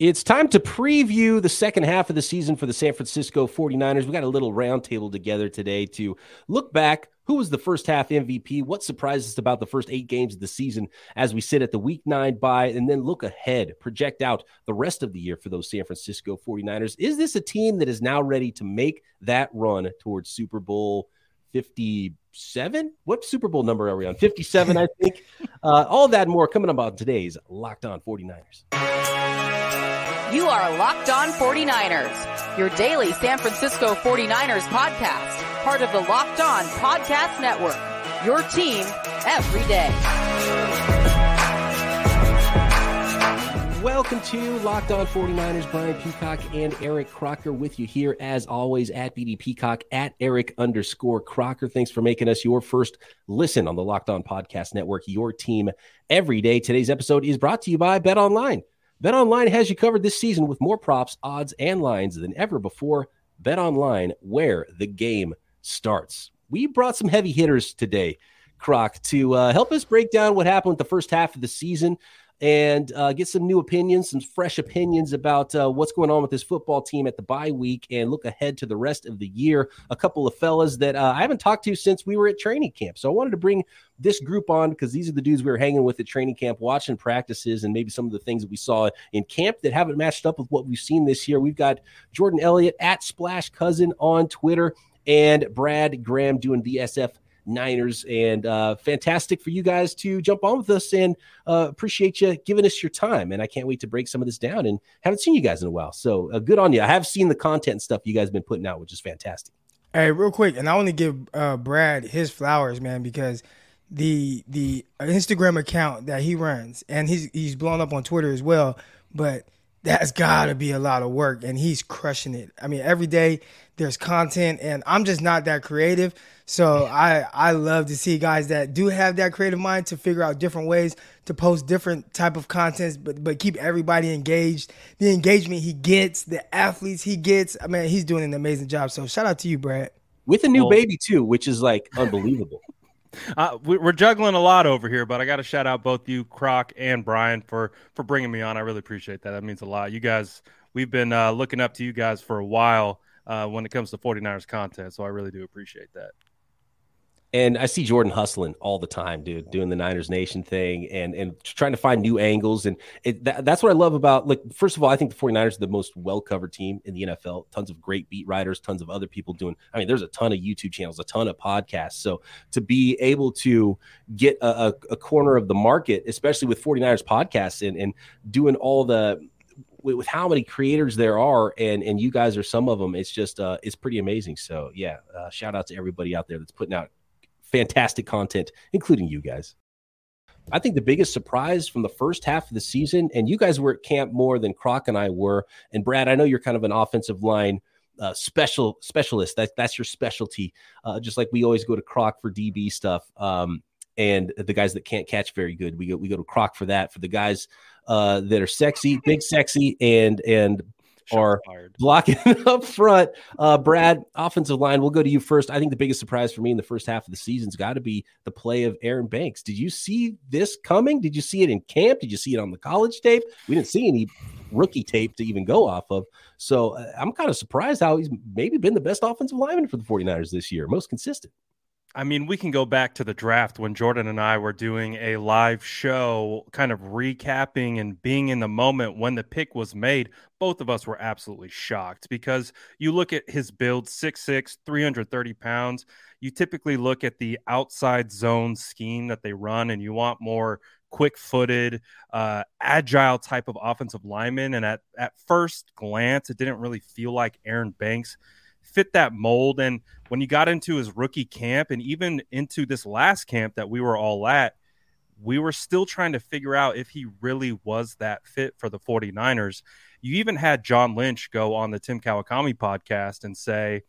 It's time to preview the second half of the season for the San Francisco 49ers. We got a little roundtable together today to look back. Who was the first half MVP? What surprised us about the first eight games of the season as we sit at the week nine bye, and then look ahead, project out the rest of the year for those San Francisco 49ers? Is this a team that is now ready to make that run towards Super Bowl 57? What Super Bowl number are we on? 57, I think. Uh, all that and more coming up on today's Locked On 49ers. You are Locked On 49ers, your daily San Francisco 49ers podcast, part of the Locked On Podcast Network. Your team every day. Welcome to Locked On 49ers. Brian Peacock and Eric Crocker with you here as always at BD Peacock at Eric underscore Crocker. Thanks for making us your first listen on the Locked On Podcast Network, your team every day. Today's episode is brought to you by Bet Online. BetOnline has you covered this season with more props, odds, and lines than ever before. BetOnline, where the game starts. We brought some heavy hitters today, Croc, to uh, help us break down what happened with the first half of the season and uh, get some new opinions, some fresh opinions about uh, what's going on with this football team at the bye week and look ahead to the rest of the year. A couple of fellas that uh, I haven't talked to since we were at training camp. So I wanted to bring this group on because these are the dudes we were hanging with at training camp, watching practices, and maybe some of the things that we saw in camp that haven't matched up with what we've seen this year. We've got Jordan Elliott at Splash Cousin on Twitter and Brad Graham doing the SF Niners. And uh, fantastic for you guys to jump on with us and uh, appreciate you giving us your time. And I can't wait to break some of this down and haven't seen you guys in a while. So uh, good on you. I have seen the content stuff you guys have been putting out, which is fantastic. Hey, real quick, and I want to give uh, Brad his flowers, man, because the the Instagram account that he runs, and he's he's blown up on Twitter as well, but that's got to be a lot of work, and he's crushing it. I mean, every day there's content, and I'm just not that creative. So I I love to see guys that do have that creative mind to figure out different ways to post different type of contents, but but keep everybody engaged. The engagement he gets, the athletes he gets. I mean, he's doing an amazing job. So shout out to you, Brad. With a new well, baby too, which is like unbelievable. Uh, we're juggling a lot over here, but I got to shout out both you, Croc, and Brian for for bringing me on. I really appreciate that. That means a lot. You guys, we've been uh, looking up to you guys for a while uh, when it comes to 49ers content, so I really do appreciate that. And I see Jordan hustling all the time, dude, doing the Niners Nation thing and and trying to find new angles. And it, that, that's what I love about. Like, first of all, I think the 49ers are the most well covered team in the NFL. Tons of great beat writers, tons of other people doing. I mean, there's a ton of YouTube channels, a ton of podcasts. So to be able to get a, a, a corner of the market, especially with 49ers podcasts and, and doing all the with how many creators there are and and you guys are some of them it's just uh it's pretty amazing so yeah uh, shout out to everybody out there that's putting out fantastic content, including you guys. I think the biggest surprise from the first half of the season, and you guys were at camp more than Croc and I were. And Brad, I know you're kind of an offensive line uh, special specialist. That that's your specialty. Uh, just like we always go to Croc for DB stuff. Um, and the guys that can't catch very good, we go we go to Croc for that. For the guys uh, that are sexy, big sexy, and and are blocking up front. Uh, Brad, offensive line, we'll go to you first. I think the biggest surprise for me in the first half of the season's got to be the play of Aaron Banks. Did you see this coming? Did you see it in camp? Did you see it on the college tape? We didn't see any rookie tape to even go off of. So uh, I'm kind of surprised how he's maybe been the best offensive lineman for the 49ers this year, most consistent. I mean, we can go back to the draft when Jordan and I were doing a live show, kind of recapping and being in the moment when the pick was made. Both of us were absolutely shocked because you look at his build 6'6, 330 pounds. You typically look at the outside zone scheme that they run, and you want more quick footed, uh, agile type of offensive lineman. And at, at first glance, it didn't really feel like Aaron Banks fit that mold. And when you got into his rookie camp and even into this last camp that we were all at, we were still trying to figure out if he really was that fit for the 49ers. You even had John Lynch go on the Tim Kawakami podcast and say,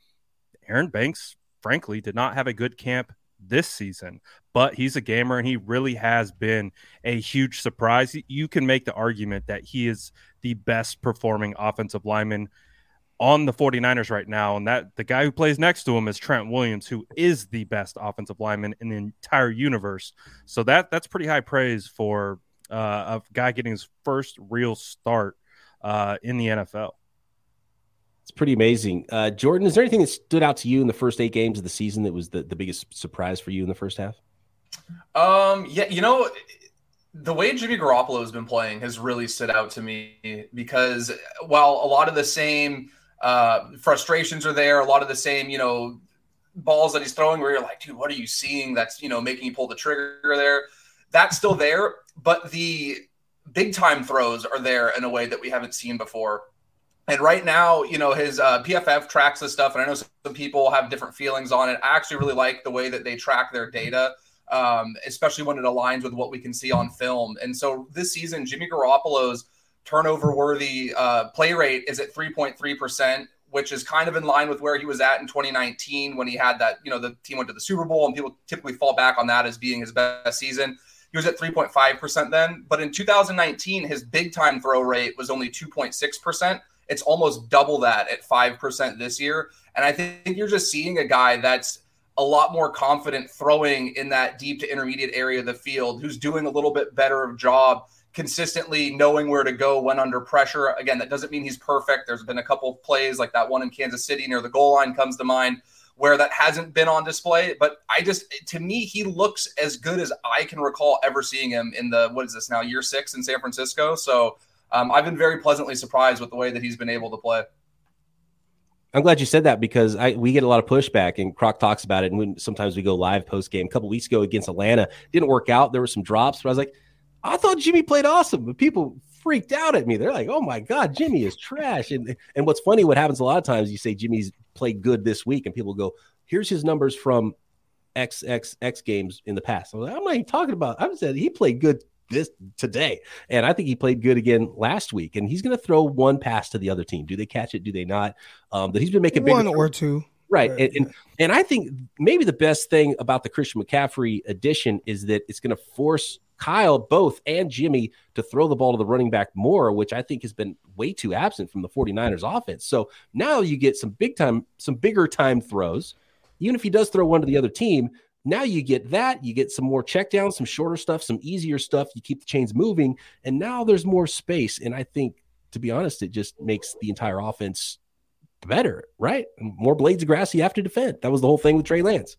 Aaron Banks, frankly, did not have a good camp this season, but he's a gamer and he really has been a huge surprise. You can make the argument that he is the best performing offensive lineman on the 49ers right now. And that the guy who plays next to him is Trent Williams, who is the best offensive lineman in the entire universe. So that that's pretty high praise for uh, a guy getting his first real start uh, in the NFL. It's pretty amazing. Uh, Jordan, is there anything that stood out to you in the first eight games of the season that was the, the biggest surprise for you in the first half? Um, yeah, you know, the way Jimmy Garoppolo has been playing has really stood out to me because while a lot of the same uh, frustrations are there, a lot of the same, you know, balls that he's throwing where you're like, dude, what are you seeing that's, you know, making you pull the trigger there? That's still there, but the big time throws are there in a way that we haven't seen before. And right now, you know, his uh, PFF tracks this stuff, and I know some people have different feelings on it. I actually really like the way that they track their data, um, especially when it aligns with what we can see on film. And so this season, Jimmy Garoppolo's turnover worthy uh, play rate is at 3.3%, which is kind of in line with where he was at in 2019 when he had that, you know, the team went to the Super Bowl, and people typically fall back on that as being his best season. He was at 3.5% then. But in 2019, his big time throw rate was only 2.6%. It's almost double that at 5% this year. And I think you're just seeing a guy that's a lot more confident throwing in that deep to intermediate area of the field, who's doing a little bit better of job consistently knowing where to go when under pressure. Again, that doesn't mean he's perfect. There's been a couple of plays like that one in Kansas City near the goal line comes to mind where that hasn't been on display. But I just, to me, he looks as good as I can recall ever seeing him in the, what is this now, year six in San Francisco. So um, I've been very pleasantly surprised with the way that he's been able to play. I'm glad you said that because I, we get a lot of pushback, and Croc talks about it. And sometimes we go live post game. A couple weeks ago against Atlanta, didn't work out. There were some drops, but I was like, I thought Jimmy played awesome, but people freaked out at me. They're like, "Oh my god, Jimmy is trash." And and what's funny, what happens a lot of times, you say Jimmy's played good this week, and people go, here's his numbers from X X X games in the past. I'm, like, I'm not even talking about. I said he played good this today, and I think he played good again last week. And he's going to throw one pass to the other team. Do they catch it? Do they not? Um, that he's been making one or two. Right. And, and, and I think maybe the best thing about the Christian McCaffrey addition is that it's going to force Kyle, both and Jimmy to throw the ball to the running back more, which I think has been way too absent from the 49ers offense. So now you get some big time, some bigger time throws even if he does throw one to the other team, now you get that. You get some more check checkdowns, some shorter stuff, some easier stuff. You keep the chains moving, and now there's more space. And I think, to be honest, it just makes the entire offense better, right? More blades of grass you have to defend. That was the whole thing with Trey Lance.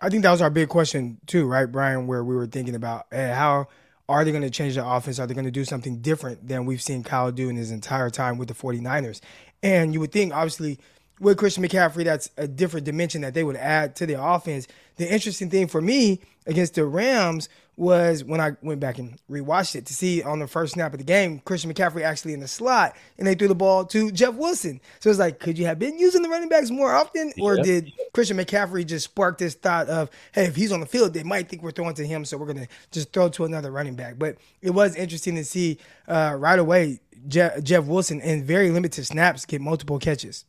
I think that was our big question too, right, Brian? Where we were thinking about hey, how are they going to change the offense? Are they going to do something different than we've seen Kyle do in his entire time with the 49ers? And you would think, obviously, with Christian McCaffrey, that's a different dimension that they would add to the offense. The interesting thing for me against the Rams was when I went back and rewatched it to see on the first snap of the game, Christian McCaffrey actually in the slot, and they threw the ball to Jeff Wilson. So it's like, could you have been using the running backs more often, or yep. did Christian McCaffrey just spark this thought of, hey, if he's on the field, they might think we're throwing to him, so we're gonna just throw to another running back. But it was interesting to see uh, right away Jeff, Jeff Wilson in very limited snaps get multiple catches.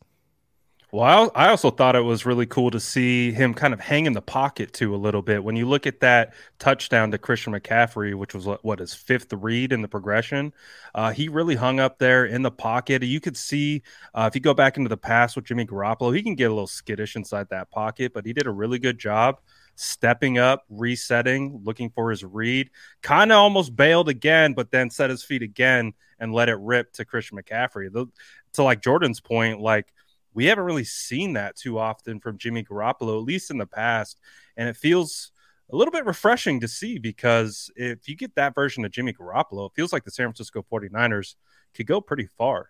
Well, I also thought it was really cool to see him kind of hang in the pocket too a little bit. When you look at that touchdown to Christian McCaffrey, which was what his fifth read in the progression, uh, he really hung up there in the pocket. You could see uh, if you go back into the past with Jimmy Garoppolo, he can get a little skittish inside that pocket, but he did a really good job stepping up, resetting, looking for his read. Kind of almost bailed again, but then set his feet again and let it rip to Christian McCaffrey. The, to like Jordan's point, like we haven't really seen that too often from Jimmy Garoppolo, at least in the past. And it feels a little bit refreshing to see because if you get that version of Jimmy Garoppolo, it feels like the San Francisco 49ers could go pretty far.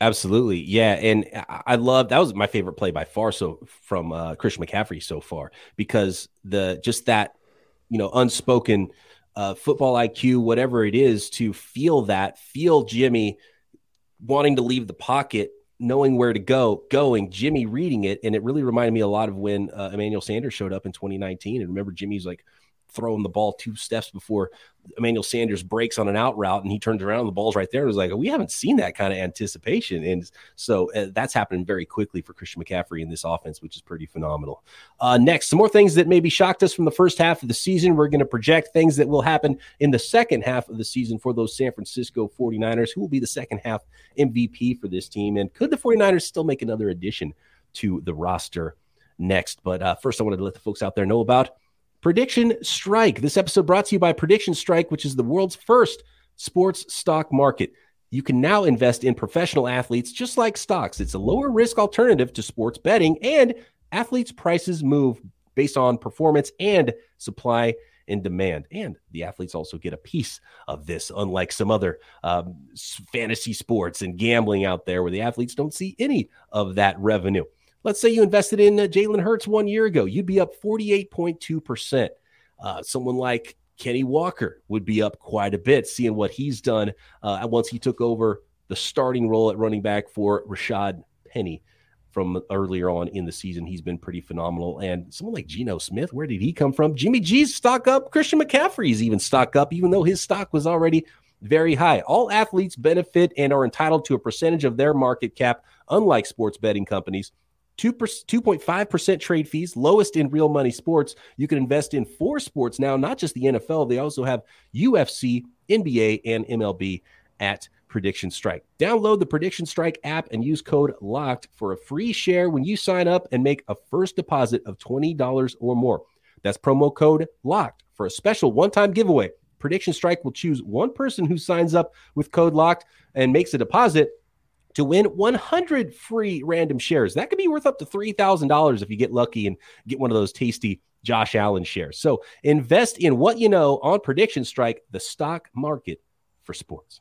Absolutely. Yeah. And I love that was my favorite play by far. So from uh, Christian McCaffrey so far, because the just that, you know, unspoken uh, football IQ, whatever it is, to feel that, feel Jimmy wanting to leave the pocket knowing where to go, going, Jimmy reading it. And it really reminded me a lot of when uh, Emmanuel Sanders showed up in 2019. And remember, Jimmy's like throwing the ball two steps before Emmanuel Sanders breaks on an out route and he turns around and the ball's right there. It was like, we haven't seen that kind of anticipation. And so uh, that's happening very quickly for Christian McCaffrey in this offense, which is pretty phenomenal. Uh, next, some more things that maybe shocked us from the first half of the season. We're going to project things that will happen in the second half of the season for those San Francisco 49ers, who will be the second half MVP for this team. And could the 49ers still make another addition to the roster next? But uh, first, I wanted to let the folks out there know about Prediction Strike. This episode brought to you by Prediction Strike, which is the world's first sports stock market. you can now invest in professional athletes just like stocks. It's a lower risk alternative to sports betting, and athletes' prices move based on performance and supply and demand. And the athletes also get a piece of this, unlike some other um, fantasy sports and gambling out there where the athletes don't see any of that revenue. Let's say you invested in uh, Jalen Hurts one year ago, you'd be up 48.2%. Uh, someone like Kenny Walker would be up quite a bit, seeing what he's done uh, once he took over the starting role at running back for Rashad Penny from earlier on in the season. He's been pretty phenomenal. And someone like Geno Smith, where did he come from? Jimmy G's stock up. Christian McCaffrey's even stock up, even though his stock was already very high. All athletes benefit and are entitled to a percentage of their market cap, unlike sports betting companies. 2 2.5% trade fees, lowest in real money sports. You can invest in four sports now, not just the NFL. They also have UFC, NBA, and MLB at Prediction Strike. Download the Prediction Strike app and use code LOCKED for a free share when you sign up and make a first deposit of $20 or more. That's promo code LOCKED for a special one time giveaway. Prediction Strike will choose one person who signs up with code LOCKED and makes a deposit to win 100 free random shares. That could be worth up to $3,000 if you get lucky and get one of those tasty Josh Allen shares. So invest in what you know on Prediction Strike, the stock market for sports.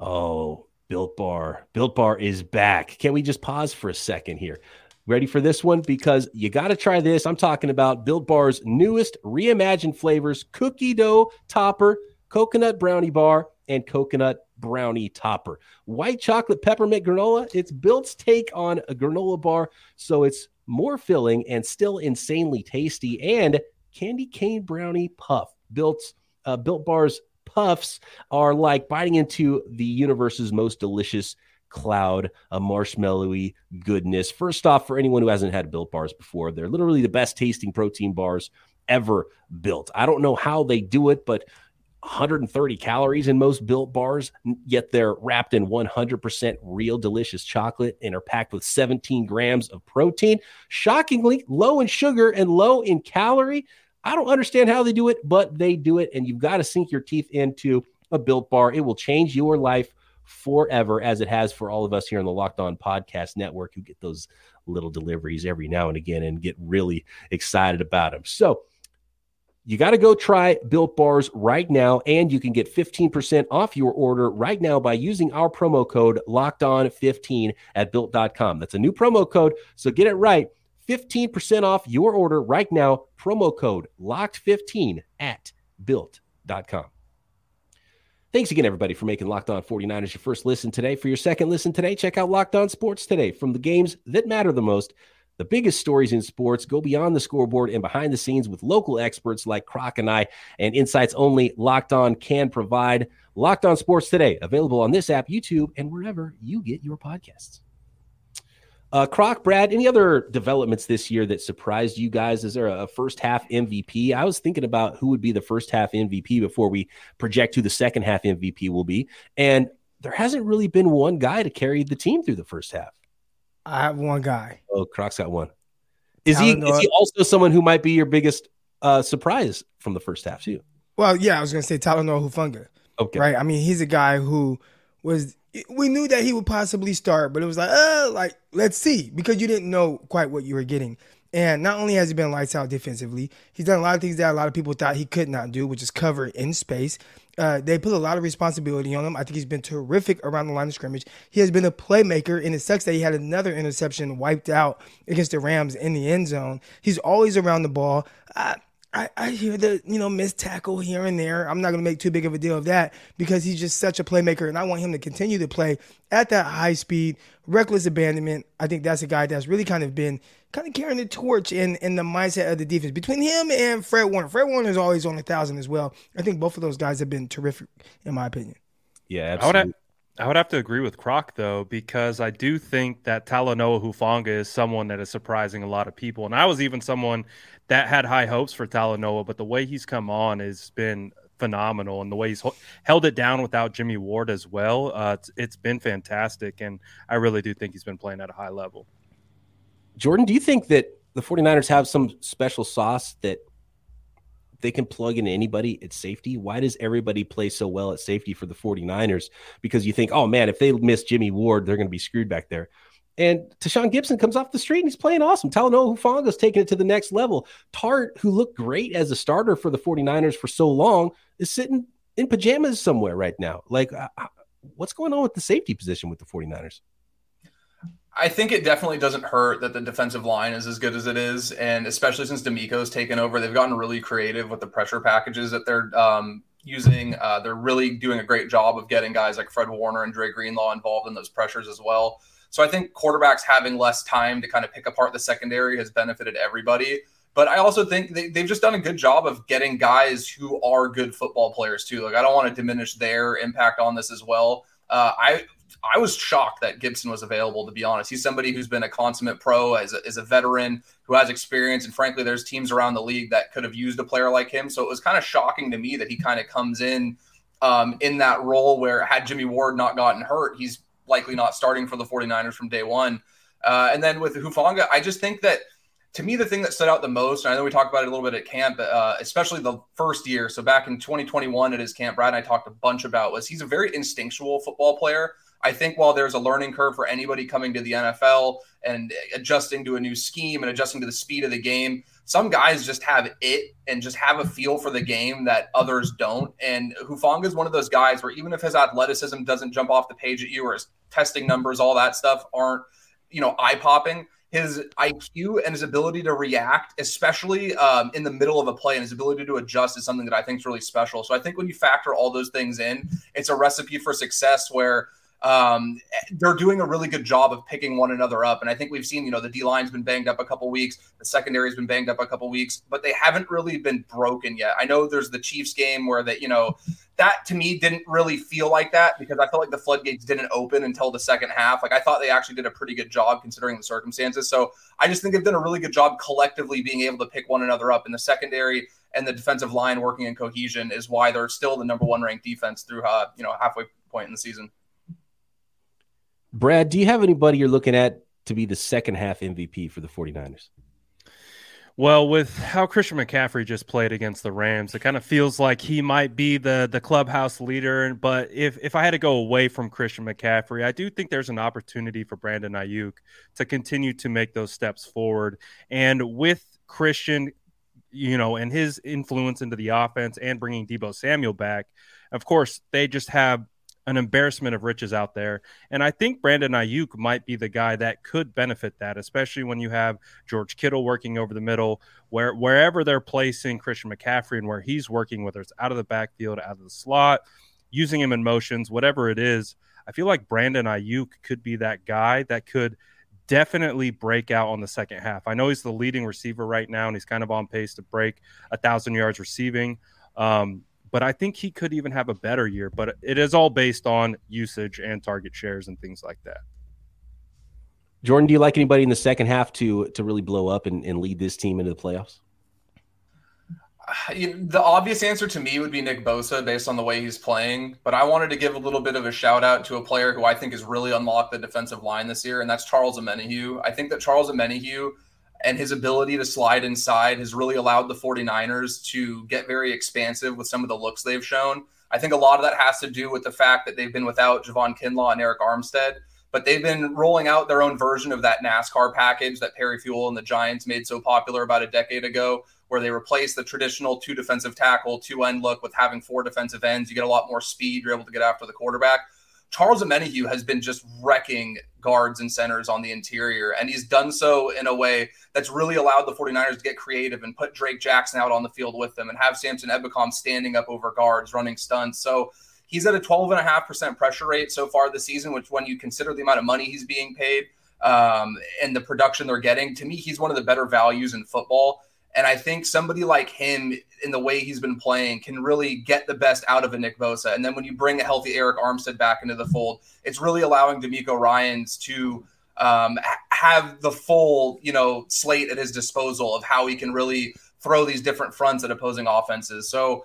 Oh, Built Bar. Built Bar is back. Can we just pause for a second here? Ready for this one? Because you got to try this. I'm talking about Built Bar's newest reimagined flavors cookie dough topper, coconut brownie bar, and coconut brownie topper. White chocolate peppermint granola. It's Built's take on a granola bar, so it's more filling and still insanely tasty. And candy cane brownie puff. Built's uh, Built Bars puffs are like biting into the universe's most delicious cloud a marshmallowy goodness. First off, for anyone who hasn't had Built Bars before, they're literally the best tasting protein bars ever built. I don't know how they do it, but 130 calories in most built bars, yet they're wrapped in 100% real delicious chocolate and are packed with 17 grams of protein. Shockingly low in sugar and low in calorie. I don't understand how they do it, but they do it. And you've got to sink your teeth into a built bar. It will change your life forever, as it has for all of us here on the Locked On Podcast Network who get those little deliveries every now and again and get really excited about them. So, you got to go try Built Bars right now, and you can get 15% off your order right now by using our promo code Locked On 15 at built.com. That's a new promo code, so get it right. 15% off your order right now. Promo code Locked15 at built.com. Thanks again, everybody, for making Locked On 49ers your first listen today. For your second listen today, check out Locked On Sports today from the games that matter the most the biggest stories in sports go beyond the scoreboard and behind the scenes with local experts like Croc and I, and insights only Locked On can provide. Locked On Sports Today, available on this app, YouTube, and wherever you get your podcasts. Uh, Croc, Brad, any other developments this year that surprised you guys? Is there a first half MVP? I was thinking about who would be the first half MVP before we project who the second half MVP will be. And there hasn't really been one guy to carry the team through the first half. I have one guy. Oh, Croc's got one. Is he is he also someone who might be your biggest uh, surprise from the first half too? Well, yeah, I was gonna say Talanoa Hufanga. Okay. Right. I mean, he's a guy who was we knew that he would possibly start, but it was like, oh, like let's see, because you didn't know quite what you were getting. And not only has he been lights out defensively, he's done a lot of things that a lot of people thought he could not do, which is cover in space. Uh, they put a lot of responsibility on him. I think he's been terrific around the line of scrimmage. He has been a playmaker, and it sucks that he had another interception wiped out against the Rams in the end zone. He's always around the ball. I, I, I hear the you know missed tackle here and there. I'm not going to make too big of a deal of that because he's just such a playmaker, and I want him to continue to play at that high speed, reckless abandonment. I think that's a guy that's really kind of been kind of carrying the torch in in the mindset of the defense between him and Fred Warner. Fred Warner is always on a thousand as well. I think both of those guys have been terrific in my opinion. Yeah, absolutely. I would, I would have to agree with Croc though, because I do think that Talanoa Hufanga is someone that is surprising a lot of people. And I was even someone that had high hopes for Talanoa, but the way he's come on has been phenomenal, and the way he's held it down without Jimmy Ward as well. Uh, it's, it's been fantastic, and I really do think he's been playing at a high level. Jordan, do you think that the 49ers have some special sauce that they can plug in anybody at safety, why does everybody play so well at safety for the 49ers? Because you think, oh man, if they miss Jimmy Ward, they're going to be screwed back there. And Tashaun Gipson comes off the street and he's playing awesome. Talanoa Hufanga's taking it to the next level. Tartt, who looked great as a starter for the 49ers for so long, is sitting in pajamas somewhere right now. Like, uh, uh what's going on with the safety position with the 49ers? I think it definitely doesn't hurt that the defensive line is as good as it is, and especially since DeMeco's taken over, they've gotten really creative with the pressure packages that they're um, using. Uh, they're really doing a great job of getting guys like Fred Warner and Dre Greenlaw involved in those pressures as well. So I think quarterbacks having less time to kind of pick apart the secondary has benefited everybody. But I also think they, have just done a good job of getting guys who are good football players too. Like I don't want to diminish their impact on this as well. Uh, I I was shocked that Gipson was available. To be honest, he's somebody who's been a consummate pro, as a, as a veteran who has experience, and frankly, there's teams around the league that could have used a player like him. So it was kind of shocking to me that he kind of comes in um, in that role where had Jimmy Ward not gotten hurt, he's likely not starting for the 49ers from day one. Uh, and then with Hufanga, I just think that to me, the thing that stood out the most, and I know we talked about it a little bit at camp, uh, especially the first year. So back in 2021 at his camp, Brad and I talked a bunch about was he's a very instinctual football player. I think while there's a learning curve for anybody coming to the NFL and adjusting to a new scheme and adjusting to the speed of the game, some guys just have it and just have a feel for the game that others don't. And Hufanga is one of those guys where even if his athleticism doesn't jump off the page at you or his testing numbers, all that stuff aren't, you know, eye popping, his IQ and his ability to react, especially um, in the middle of a play, and his ability to adjust is something that I think is really special. So I think when you factor all those things in, it's a recipe for success where um, they're doing a really good job of picking one another up. And I think we've seen, you know, the D line's been banged up a couple weeks, the secondary's been banged up a couple weeks, but they haven't really been broken yet. I know there's the Chiefs game where that, you know, that to me didn't really feel like that because I felt like the floodgates didn't open until the second half. Like I thought they actually did a pretty good job considering the circumstances. So I just think they've done a really good job collectively being able to pick one another up in the secondary and the defensive line working in cohesion is why they're still the number one ranked defense through uh, you know halfway point in the season. Brad, do you have anybody you're looking at to be the second half MVP for the 49ers? Well, with how Christian McCaffrey just played against the Rams, it kind of feels like he might be the the clubhouse leader. But if if I had to go away from Christian McCaffrey, I do think there's an opportunity for Brandon Aiyuk to continue to make those steps forward. And with Christian, you know, and his influence into the offense and bringing Deebo Samuel back, of course, they just have an embarrassment of riches out there. And I think Brandon Aiyuk might be the guy that could benefit that, especially when you have George Kittle working over the middle, where wherever they're placing Christian McCaffrey and where he's working, whether it's out of the backfield, out of the slot, using him in motions, whatever it is. I feel like Brandon Aiyuk could be that guy that could definitely break out on the second half. I know he's the leading receiver right now, and he's kind of on pace to break a thousand yards receiving. Um, but I think he could even have a better year. But it is all based on usage and target shares and things like that. Jordan, do you like anybody in the second half to to really blow up and, and lead this team into the playoffs? The obvious answer to me would be Nick Bosa based on the way he's playing. But I wanted to give a little bit of a shout out to a player who I think has really unlocked the defensive line this year, and that's Charles Omenihu. I think that Charles Omenihu and his ability to slide inside has really allowed the 49ers to get very expansive with some of the looks they've shown. I think a lot of that has to do with the fact that they've been without Javon Kinlaw and Arik Armstead, but they've been rolling out their own version of that NASCAR package that Perry Fewell and the Giants made so popular about a decade ago, where they replaced the traditional two defensive tackle, two end look with having four defensive ends. You get a lot more speed. You're able to get after the quarterback. Charles Omenihu has been just wrecking guards and centers on the interior, and he's done so in a way that's really allowed the 49ers to get creative and put Drake Jackson out on the field with them and have Samson Ebukam standing up over guards, running stunts. So he's at a 12.5% pressure rate so far this season, which when you consider the amount of money he's being paid um, and the production they're getting, to me, he's one of the better values in football. And I think somebody like him, in the way he's been playing, can really get the best out of a Nick Bosa. And then when you bring a healthy Arik Armstead back into the fold, it's really allowing DeMeco Ryans to um, have the full, you know, slate at his disposal of how he can really throw these different fronts at opposing offenses. So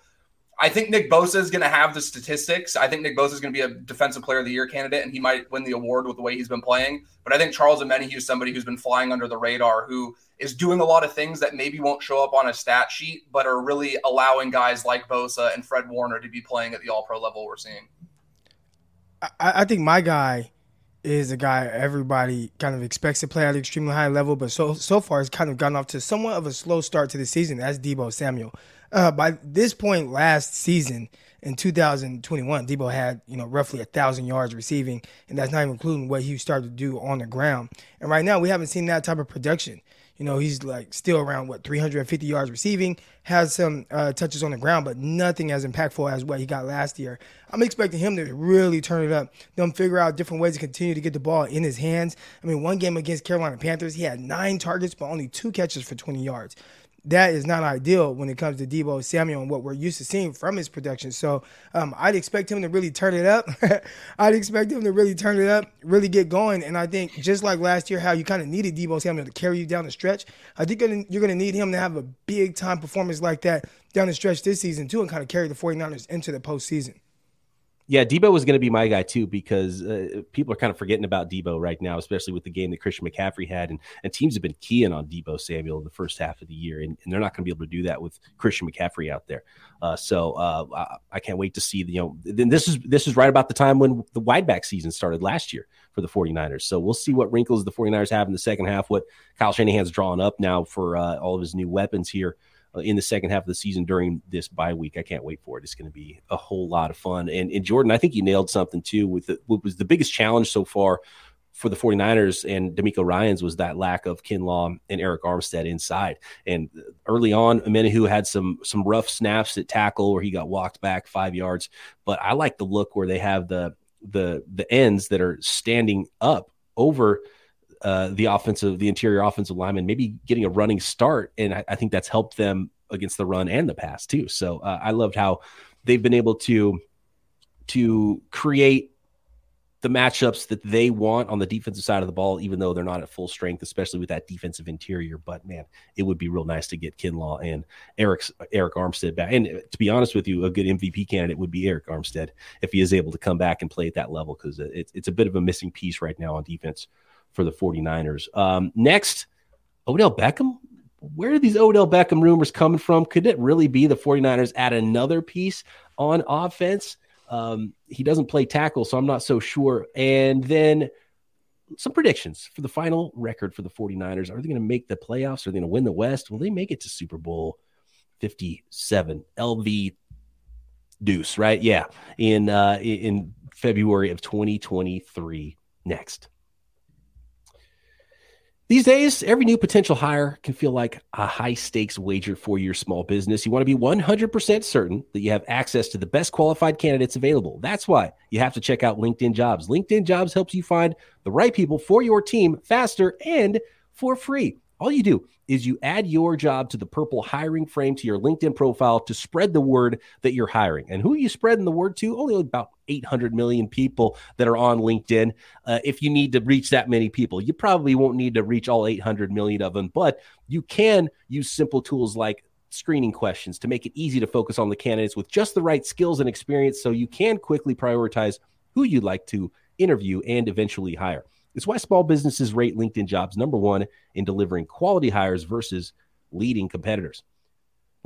I think Nick Bosa is going to have the statistics. I think Nick Bosa is going to be a defensive player of the year candidate, and he might win the award with the way he's been playing. But I think Charles Omenihu is somebody who's been flying under the radar, who is doing a lot of things that maybe won't show up on a stat sheet, but are really allowing guys like Bosa and Fred Warner to be playing at the All Pro level we're seeing. I, I think my guy is a guy everybody kind of expects to play at an extremely high level, but so so far has kind of gotten off to somewhat of a slow start to the season. That's Deebo Samuel. Uh, by this point last season in 2021, Deebo had you know roughly a thousand yards receiving, and that's not even including what he started to do on the ground. And right now, we haven't seen that type of production. You know, he's like still around what 350 yards receiving, has some uh, touches on the ground, but nothing as impactful as what he got last year. I'm expecting him to really turn it up. Them figure out different ways to continue to get the ball in his hands. I mean, one game against Carolina Panthers, he had nine targets but only two catches for 20 yards that is not ideal when it comes to Deebo Samuel and what we're used to seeing from his production. So um, I'd expect him to really turn it up. I'd expect him to really turn it up, really get going. And I think just like last year, how you kind of needed Deebo Samuel to carry you down the stretch, I think you're going to need him to have a big time performance like that down the stretch this season too and kind of carry the 49ers into the postseason. Yeah, Deebo was going to be my guy too because uh, people are kind of forgetting about Deebo right now, especially with the game that Christian McCaffrey had, and, and teams have been keying on Deebo Samuel in the first half of the year, and, and they're not going to be able to do that with Christian McCaffrey out there. Uh, so uh, I, I, can't wait to see the, you know then this is this is right about the time when the wideback season started last year for the 49ers. So we'll see what wrinkles the 49ers have in the second half, what Kyle Shanahan's drawn up now for uh, all of his new weapons here in the second half of the season during this bye week. I can't wait for it. It's going to be a whole lot of fun. And, and Jordan, I think you nailed something too with the, what was the biggest challenge so far for the 49ers and DeMeco Ryans was that lack of Kinlaw and Arik Armstead inside. And early on, Omenihu had some some rough snaps at tackle where he got walked back five yards. But I like the look where they have the the the ends that are standing up over uh, the offensive, the interior offensive lineman, maybe getting a running start, and I, I, think that's helped them against the run and the pass too. So uh, I loved how they've been able to to create the matchups that they want on the defensive side of the ball, even though they're not at full strength, especially with that defensive interior. But man, it would be real nice to get Kinlaw and Arik's Arik Armstead back. And to be honest with you, a good MVP candidate would be Arik Armstead if he is able to come back and play at that level because it's it's a bit of a missing piece right now on defense for the 49ers. Um, next, Odell Beckham. Where are these Odell Beckham rumors coming from? Could it really be the 49ers add another piece on offense? Um, he doesn't play tackle, so I'm not so sure. And then some predictions for the final record for the 49ers. Are they going to make the playoffs? Are they going to win the West? Will they make it to Super Bowl 57? LV Deuce, right? Yeah, in uh, in February of 2023. Next. These days, every new potential hire can feel like a high stakes wager for your small business. You want to be 100% certain that you have access to the best qualified candidates available. That's why you have to check out LinkedIn Jobs. LinkedIn Jobs helps you find the right people for your team faster and for free. All you do is you add your job to the purple hiring frame to your LinkedIn profile to spread the word that you're hiring. And who are you spreading the word to? Only about 800 million people that are on LinkedIn. Uh, if you need to reach that many people, you probably won't need to reach all 800 million of them, but you can use simple tools like screening questions to make it easy to focus on the candidates with just the right skills and experience so you can quickly prioritize who you'd like to interview and eventually hire. It's why small businesses rate LinkedIn jobs number one in delivering quality hires versus leading competitors.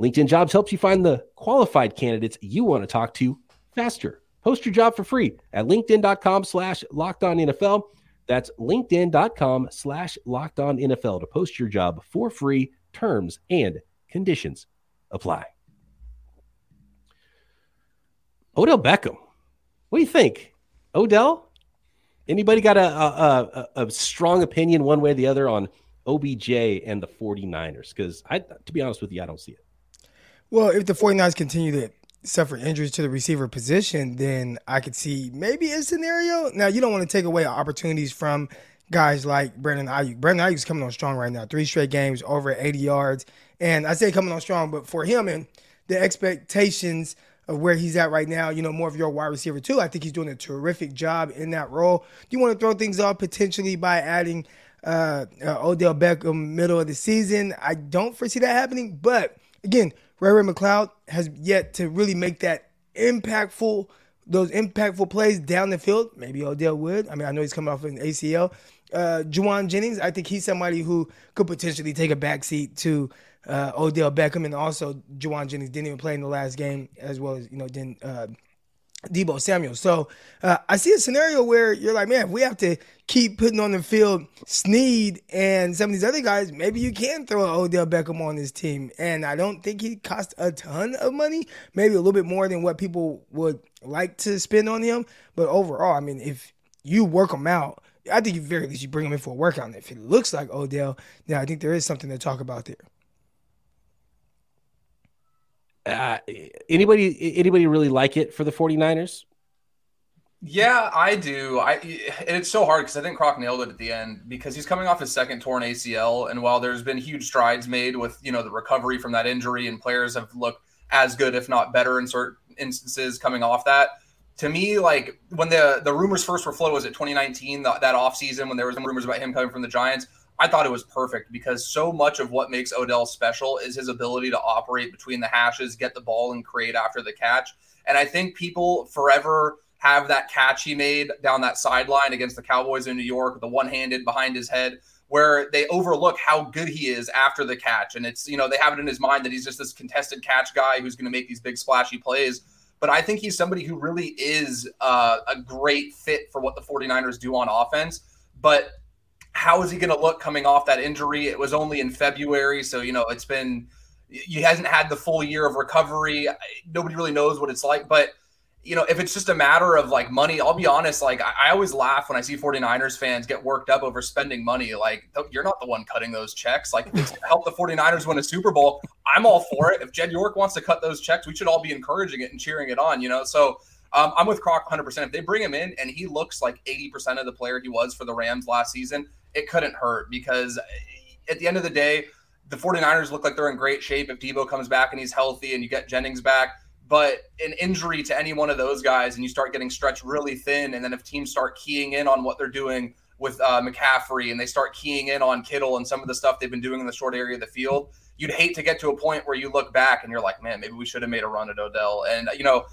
LinkedIn jobs helps you find the qualified candidates you want to talk to faster. Post your job for free at LinkedIn.com slash locked on NFL. That's LinkedIn.com slash locked on NFL to post your job for free. Terms and conditions apply. Odell Beckham. What do you think? Odell, Anybody got a, a, a, a strong opinion one way or the other on OBJ and the 49ers? Because I, to be honest with you, I don't see it. Well, if the 49ers continue to suffer injuries to the receiver position, then I could see maybe a scenario. Now, you don't want to take away opportunities from guys like Brandon Aiyuk. Brandon Aiyuk's coming on strong right now. Three straight games, over 80 yards. And I say coming on strong, but for him and the expectations – of where he's at right now, you know, more of your wide receiver too. I think he's doing a terrific job in that role. Do you want to throw things off potentially by adding uh, uh, Odell Beckham middle of the season? I don't foresee that happening, but again, Ray Ray McCloud has yet to really make that impactful those impactful plays down the field. Maybe Odell would. I mean, I know he's coming off an ACL. Uh, Jauan Jennings, I think he's somebody who could potentially take a backseat to uh, Odell Beckham, and also Jauan Jennings didn't even play in the last game, as well as you know, didn't uh, Deebo Samuel. So uh, I see a scenario where you're like, man, if we have to keep putting on the field Sneed and some of these other guys, maybe you can throw Odell Beckham on this team. And I don't think he cost a ton of money, maybe a little bit more than what people would like to spend on him. But overall, I mean, if you work him out, I think you very least you bring him in for a workout. And if it looks like Odell, then I think there is something to talk about there. Uh, anybody anybody really like it for the 49ers? Yeah, I do. I and it's so hard because I think Croc nailed it at the end because he's coming off his second torn ACL, and while there's been huge strides made with you know the recovery from that injury, and players have looked as good, if not better, in certain instances coming off that. To me, like when the the rumors first were floated, was it 2019 that, that off season when there was rumors about him coming from the Giants? I thought it was perfect because so much of what makes Odell special is his ability to operate between the hashes, get the ball, and create after the catch. And I think people forever have that catch he made down that sideline against the Cowboys in New York, the one handed behind his head, where they overlook how good he is after the catch. And it's, you know, they have it in his mind that he's just this contested catch guy who's going to make these big splashy plays. But I think he's somebody who really is uh, a great fit for what the 49ers do on offense. But how is he going to look coming off that injury? It was only in February, so you know it's been he hasn't had the full year of recovery. Nobody really knows what it's like, but you know, if it's just a matter of like money, I'll be honest, like I, I, always laugh when I see 49ers fans get worked up over spending money. Like, you're not the one cutting those checks. Like, if help the 49ers win a Super Bowl, I'm all for it. If Jed York wants to cut those checks, we should all be encouraging it and cheering it on, you know? So um, I'm with Croc 100%. If they bring him in and he looks like 80% of the player he was for the Rams last season, it couldn't hurt because at the end of the day, the 49ers look like they're in great shape if Deebo comes back and he's healthy and you get Jennings back. But an injury to any one of those guys and you start getting stretched really thin, and then if teams start keying in on what they're doing with uh, McCaffrey and they start keying in on Kittle and some of the stuff they've been doing in the short area of the field, you'd hate to get to a point where you look back and you're like, man, maybe we should have made a run at Odell. And, you know,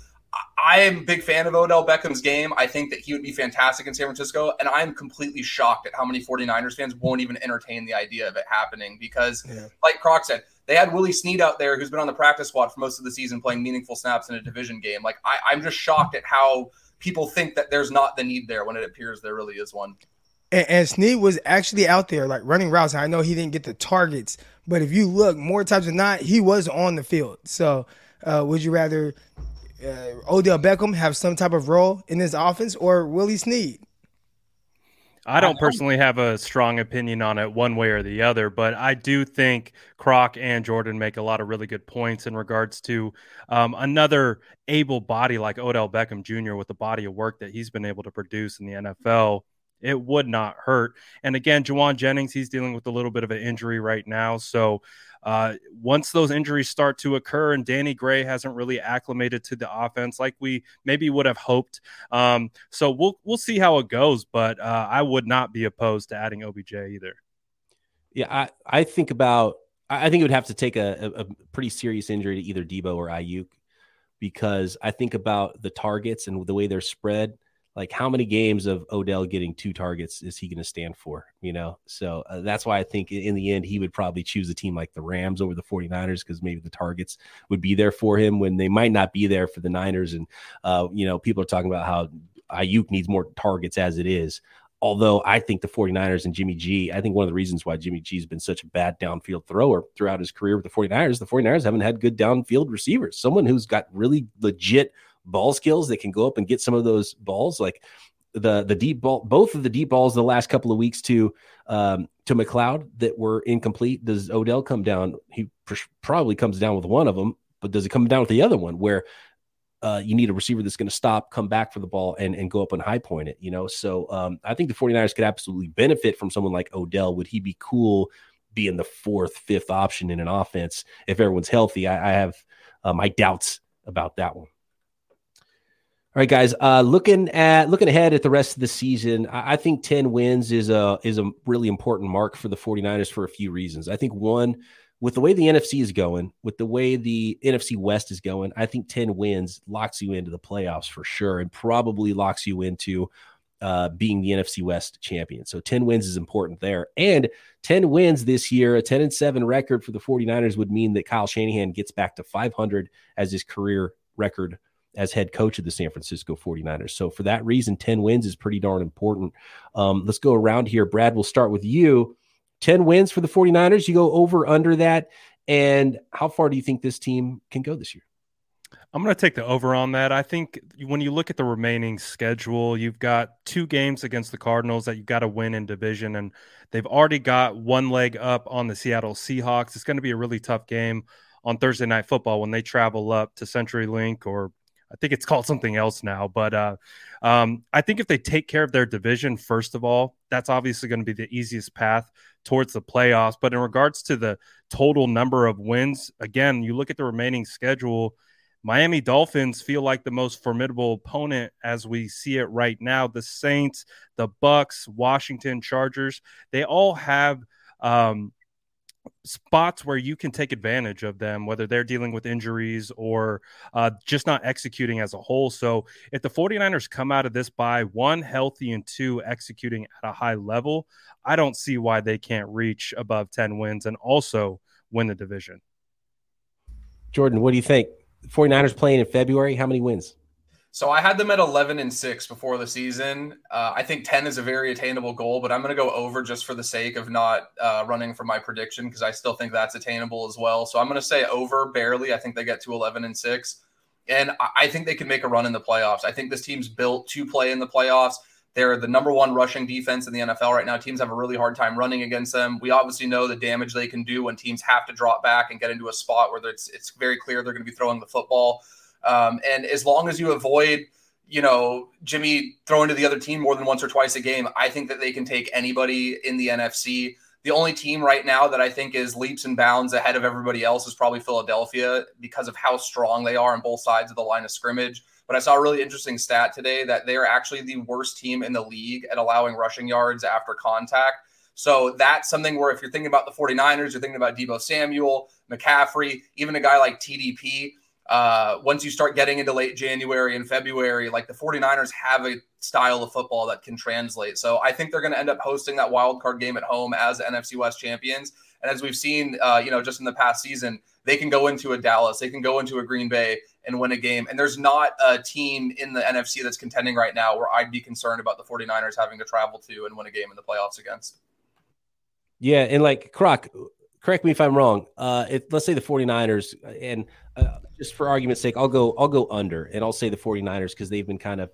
I am a big fan of Odell Beckham's game. I think that he would be fantastic in San Francisco. And I'm completely shocked at how many 49ers fans won't even entertain the idea of it happening because, yeah. like Croc said, they had Willie Snead out there who's been on the practice squad for most of the season playing meaningful snaps in a division game. Like, I, I'm just shocked at how people think that there's not the need there when it appears there really is one. And, and Snead was actually out there, like running routes. I know he didn't get the targets, but if you look more times than not, he was on the field. So, uh, would you rather uh, Odell Beckham have some type of role in this offense or Willie Snead? I don't personally have a strong opinion on it one way or the other, but I do think Croc and Jordan make a lot of really good points in regards to um, another able body like Odell Beckham Jr. with the body of work that he's been able to produce in the NFL. It would not hurt. And again, Jauan Jennings, he's dealing with a little bit of an injury right now. So uh, once those injuries start to occur and Danny Gray hasn't really acclimated to the offense like we maybe would have hoped. Um, so we'll we'll see how it goes, but uh, I would not be opposed to adding OBJ either. Yeah, I, I think about I think it would have to take a, a, pretty serious injury to either Deebo or Aiyuk because I think about the targets and the way they're spread like how many games of Odell getting two targets is he going to stand for? You know, so uh, that's why I think in the end he would probably choose a team like the Rams over the 49ers because maybe the targets would be there for him when they might not be there for the Niners. And, uh, you know, people are talking about how Aiyuk needs more targets as it is. Although I think the 49ers and Jimmy G, I think one of the reasons why Jimmy G has been such a bad downfield thrower throughout his career with the 49ers, the 49ers haven't had good downfield receivers. Someone who's got really legit – ball skills that can go up and get some of those balls like the the deep ball both of the deep balls the last couple of weeks to um to McCloud that were incomplete does Odell come down he pr- probably comes down with one of them but does it come down with the other one where uh, you need a receiver that's going to stop, come back for the ball, and, and go up and high point it, you know? So um, I think the 49ers could absolutely benefit from someone like Odell. Would he be cool being the fourth, fifth option in an offense if everyone's healthy? I, I have uh, my doubts about that one. All right, guys. Uh, looking at looking ahead at the rest of the season, I, I, think 10 wins is a is a really important mark for the 49ers for a few reasons. I think one, with the way the NFC is going, with the way the NFC West is going, I think 10 wins locks you into the playoffs for sure and probably locks you into uh, being the NFC West champion. So 10 wins is important there. And 10 wins this year, a 10 and 7 record for the 49ers would mean that Kyle Shanahan gets back to 500 as his career record as head coach of the San Francisco 49ers. So for that reason, 10 wins is pretty darn important. Um, let's go around here. Brad, we'll start with you. 10 wins for the 49ers. You go over under that. And how far do you think this team can go this year? I'm going to take the over on that. I think when you look at the remaining schedule, you've got two games against the Cardinals that you've got to win in division, and they've already got one leg up on the Seattle Seahawks. It's going to be a really tough game on Thursday Night Football when they travel up to CenturyLink, or I think it's called something else now. But uh, um, I think if they take care of their division, first of all, that's obviously going to be the easiest path towards the playoffs. But in regards to the total number of wins, again, you look at the remaining schedule Miami Dolphins feel like the most formidable opponent as we see it right now. The Saints, the Bucks, Washington Chargers, they all have um, spots where you can take advantage of them, whether they're dealing with injuries or uh, just not executing as a whole. So if the 49ers come out of this by one healthy and two executing at a high level, I don't see why they can't reach above 10 wins and also win the division. Jordan, what do you think? 49ers playing in February. How many wins? So I had them at 11 and 6 before the season. Uh, I think 10 is a very attainable goal, but I'm going to go over just for the sake of not uh, running from my prediction because I still think that's attainable as well. So I'm going to say over barely. I think they get to 11 and 6. And I think they can make a run in the playoffs. I think this team's built to play in the playoffs. They're the number one rushing defense in the NFL right now. Teams have a really hard time running against them. We obviously know the damage they can do when teams have to drop back and get into a spot where it's it's very clear they're going to be throwing the football. Um, and as long as you avoid, you know, Jimmy throwing to the other team more than once or twice a game, I think that they can take anybody in the NFC. The only team right now that I think is leaps and bounds ahead of everybody else is probably Philadelphia because of how strong they are on both sides of the line of scrimmage. But I saw a really interesting stat today that they are actually the worst team in the league at allowing rushing yards after contact. So that's something where if you're thinking about the 49ers, you're thinking about Deebo Samuel, McCaffrey, even a guy like TDP. Uh, once you start getting into late January and February, like the 49ers have a style of football that can translate. So I think they're going to end up hosting that wild card game at home as NFC West champions. And as we've seen, uh, you know, just in the past season, they can go into a Dallas, they can go into a Green Bay, and win a game. And there's not a team in the NFC that's contending right now where I'd be concerned about the 49ers having to travel to and win a game in the playoffs against. Yeah. And like Croc, correct me if I'm wrong. Uh, let's say the 49ers, and uh, just for argument's sake, I'll go, I'll go under and I'll say the 49ers because they've been kind of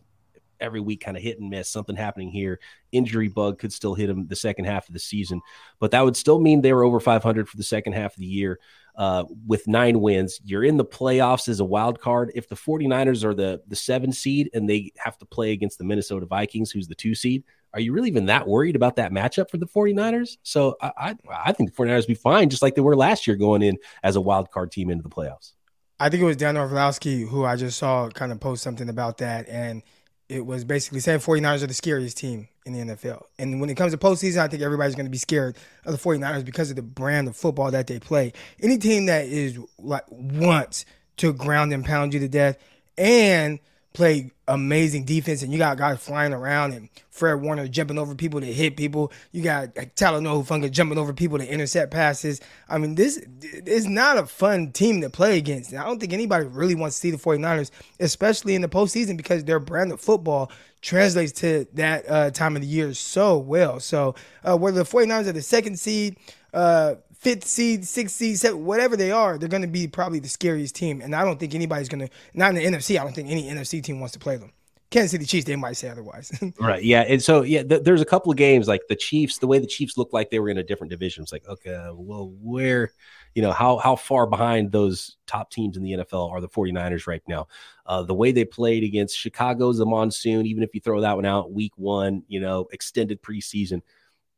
every week kind of hit and miss something happening here injury bug could still hit them the second half of the season but that would still mean they were over 500 for the second half of the year uh, with nine wins. You're in the playoffs as a wild card. If the 49ers are the, the seven seed and they have to play against the Minnesota Vikings, who's the two seed, are you really even that worried about that matchup for the 49ers? So I, I, I think the 49ers be fine, just like they were last year going in as a wild card team into the playoffs. I think it was Dan Orlovsky who I just saw kind of post something about that. And it was basically saying 49ers are the scariest team in the NFL. And when it comes to postseason, I think everybody's going to be scared of the 49ers because of the brand of football that they play. Any team that is like wants to ground and pound you to death and – play amazing defense, and you got guys flying around and Fred Warner jumping over people to hit people. You got Talanoa Hufanga jumping over people to intercept passes. I mean, this is not a fun team to play against. I don't think anybody really wants to see the 49ers, especially in the postseason, because their brand of football translates to that uh, time of the year so well. So uh, whether the 49ers are the second seed, uh, fifth seed, sixth seed, seventh, whatever they are, they're going to be probably the scariest team. And I don't think anybody's going to, not in the NFC, I don't think any NFC team wants to play them. Kansas City Chiefs, they might say otherwise. right. Yeah. And so, yeah, th- there's a couple of games like the Chiefs, the way the Chiefs looked like they were in a different division. It's like, okay, well, where, you know, how, how far behind those top teams in the NFL are the 49ers right now? Uh, the way they played against Chicago's the monsoon, even if you throw that one out week one, you know, extended preseason,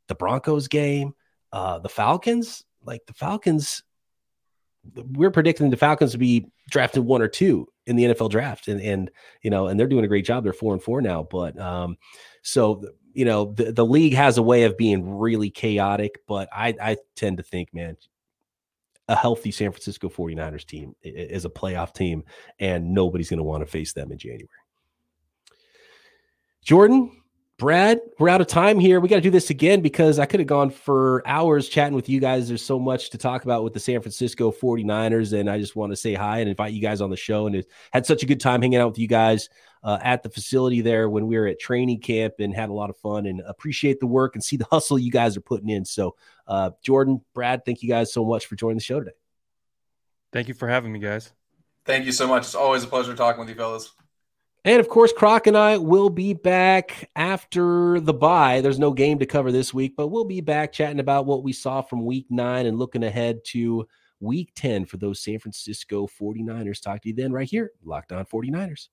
the Broncos game, uh, the Falcons, like the Falcons, we're predicting the Falcons to be drafted one or two in the NFL draft, and and you know, and they're doing a great job. They're four and four now, but um, so you know, the the league has a way of being really chaotic, but I I tend to think, man, a healthy San Francisco 49ers team is a playoff team, and nobody's going to want to face them in January. Jordan, Brad, we're out of time here. We got to do this again because I could have gone for hours chatting with you guys. There's so much to talk about with the San Francisco 49ers. And I just want to say hi and invite you guys on the show. And it had such a good time hanging out with you guys uh, at the facility there when we were at training camp and had a lot of fun and appreciate the work and see the hustle you guys are putting in. So, uh, Jordan, Brad, thank you guys so much for joining the show today. Thank you for having me, guys. Thank you so much. It's always a pleasure talking with you, fellas. And of course, Croc and I will be back after the bye. There's no game to cover this week, but we'll be back chatting about what we saw from week nine and looking ahead to week 10 for those San Francisco 49ers. Talk to you then right here, Locked On 49ers.